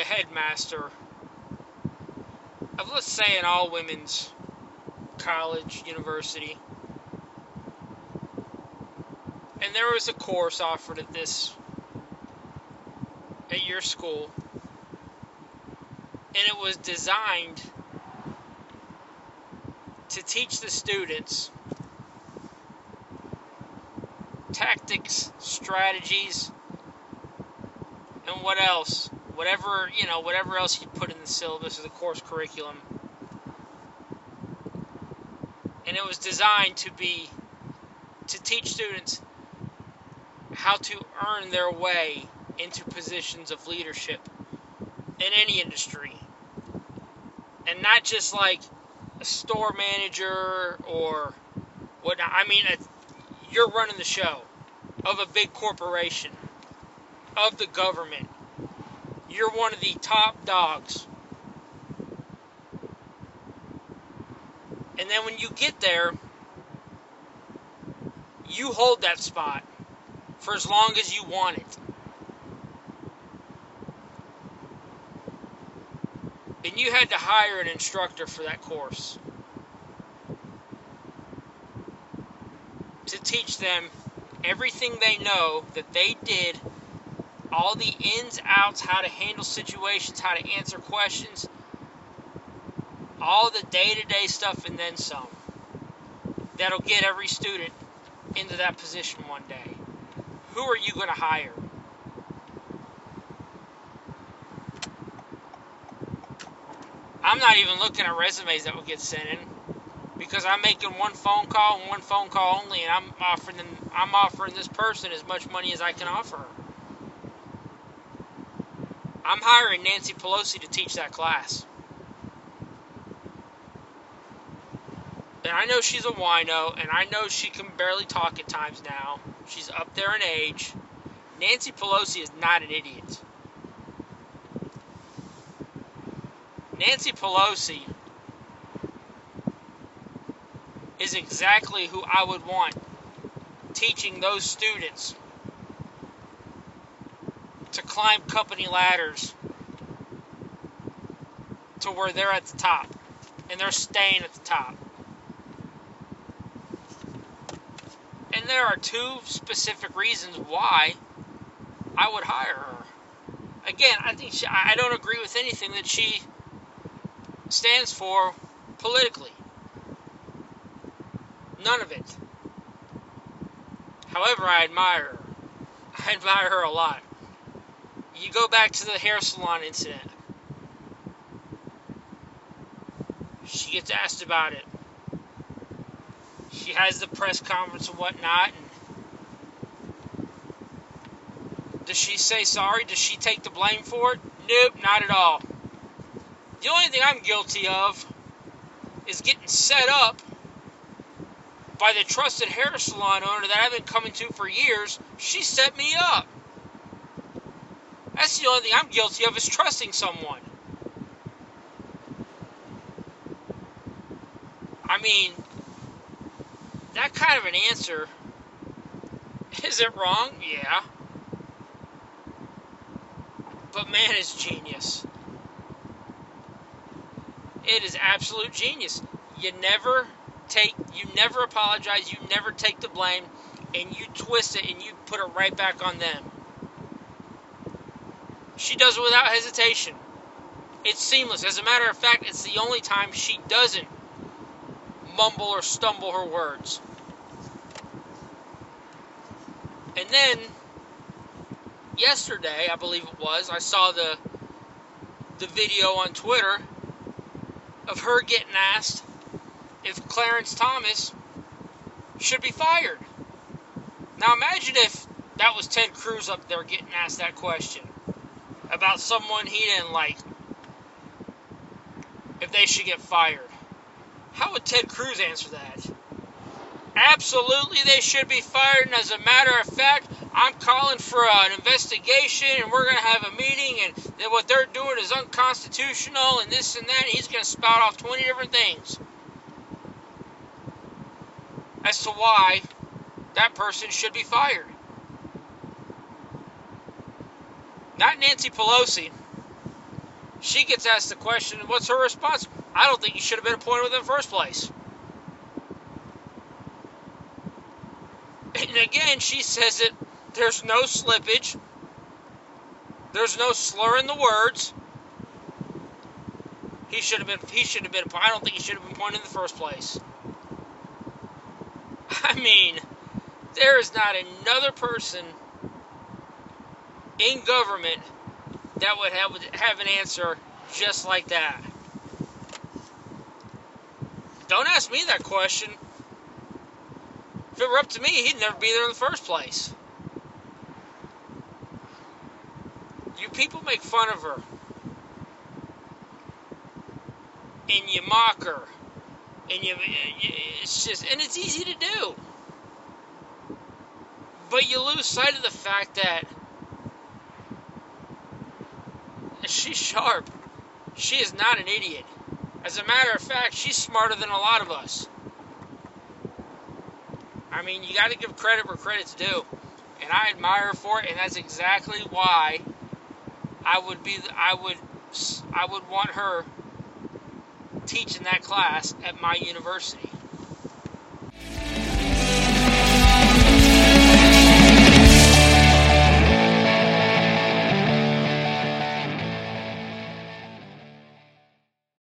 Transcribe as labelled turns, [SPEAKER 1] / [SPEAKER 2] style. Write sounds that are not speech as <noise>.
[SPEAKER 1] headmaster of, let's say, an all women's college, university. And there was a course offered at this, at your school. And it was designed to teach the students tactics, strategies, and what else? Whatever, you know, whatever else you put in the syllabus or the course curriculum. And it was designed to be to teach students how to earn their way into positions of leadership in any industry. And not just like a store manager or what I mean you're running the show of a big corporation, of the government. You're one of the top dogs. And then when you get there, you hold that spot for as long as you want it. And you had to hire an instructor for that course. to teach them everything they know that they did, all the ins, outs, how to handle situations, how to answer questions, all the day to day stuff, and then some. That'll get every student into that position one day. Who are you going to hire? I'm not even looking at resumes that will get sent in because I'm making one phone call and one phone call only, and I'm offering them, I'm offering this person as much money as I can offer her. I'm hiring Nancy Pelosi to teach that class. And I know she's a wino, and I know she can barely talk at times now. She's up there in age. Nancy Pelosi is not an idiot. Nancy Pelosi is exactly who I would want teaching those students climb company ladders to where they're at the top and they're staying at the top. And there are two specific reasons why I would hire her. Again, I think she, I don't agree with anything that she stands for politically. None of it. However, I admire her. <laughs> I admire her a lot. You go back to the hair salon incident. She gets asked about it. She has the press conference and whatnot. And does she say sorry? Does she take the blame for it? Nope, not at all. The only thing I'm guilty of is getting set up by the trusted hair salon owner that I've been coming to for years, she set me up. That's the only thing I'm guilty of is trusting someone. I mean, that kind of an answer, is it wrong? Yeah. But man, is genius. It is absolute genius. You never take you never apologize, you never take the blame, and you twist it and you put it right back on them. She does it without hesitation. It's seamless. As a matter of fact, it's the only time she doesn't mumble or stumble her words. And then yesterday, I believe it was, I saw the the video on Twitter of her getting asked if Clarence Thomas should be fired. Now imagine if that was Ted Cruz up there getting asked that question about someone he didn't like, if they should get fired. How would Ted Cruz answer that? Absolutely, they should be fired. And as a matter of fact, I'm calling for an investigation, and we're going to have a meeting, and what they're doing is unconstitutional, and this and that. And he's going to spout off 20 different things as to why that person should be fired. Not Nancy Pelosi. She gets asked the question, what's her response? I don't think you should have been appointed in the first place. And again, she says it, there's no slippage, there's no slur in the words. He should have been. He should have been. I don't think he should have been appointed in the first place. <laughs> I mean, there is not another person in government that would have have an answer just like that. Don't ask me that question. If it were up to me, he'd never be there in the first place. You people make fun of her. And you mock her. And you, it's just, and it's easy to do. But you lose sight of the fact that she's sharp. She is not an idiot. As a matter of fact, she's smarter than a lot of us. I mean, you got to give credit where credit's due. And I admire her for it, and that's exactly why I would be I would I would want her teaching that class at my university.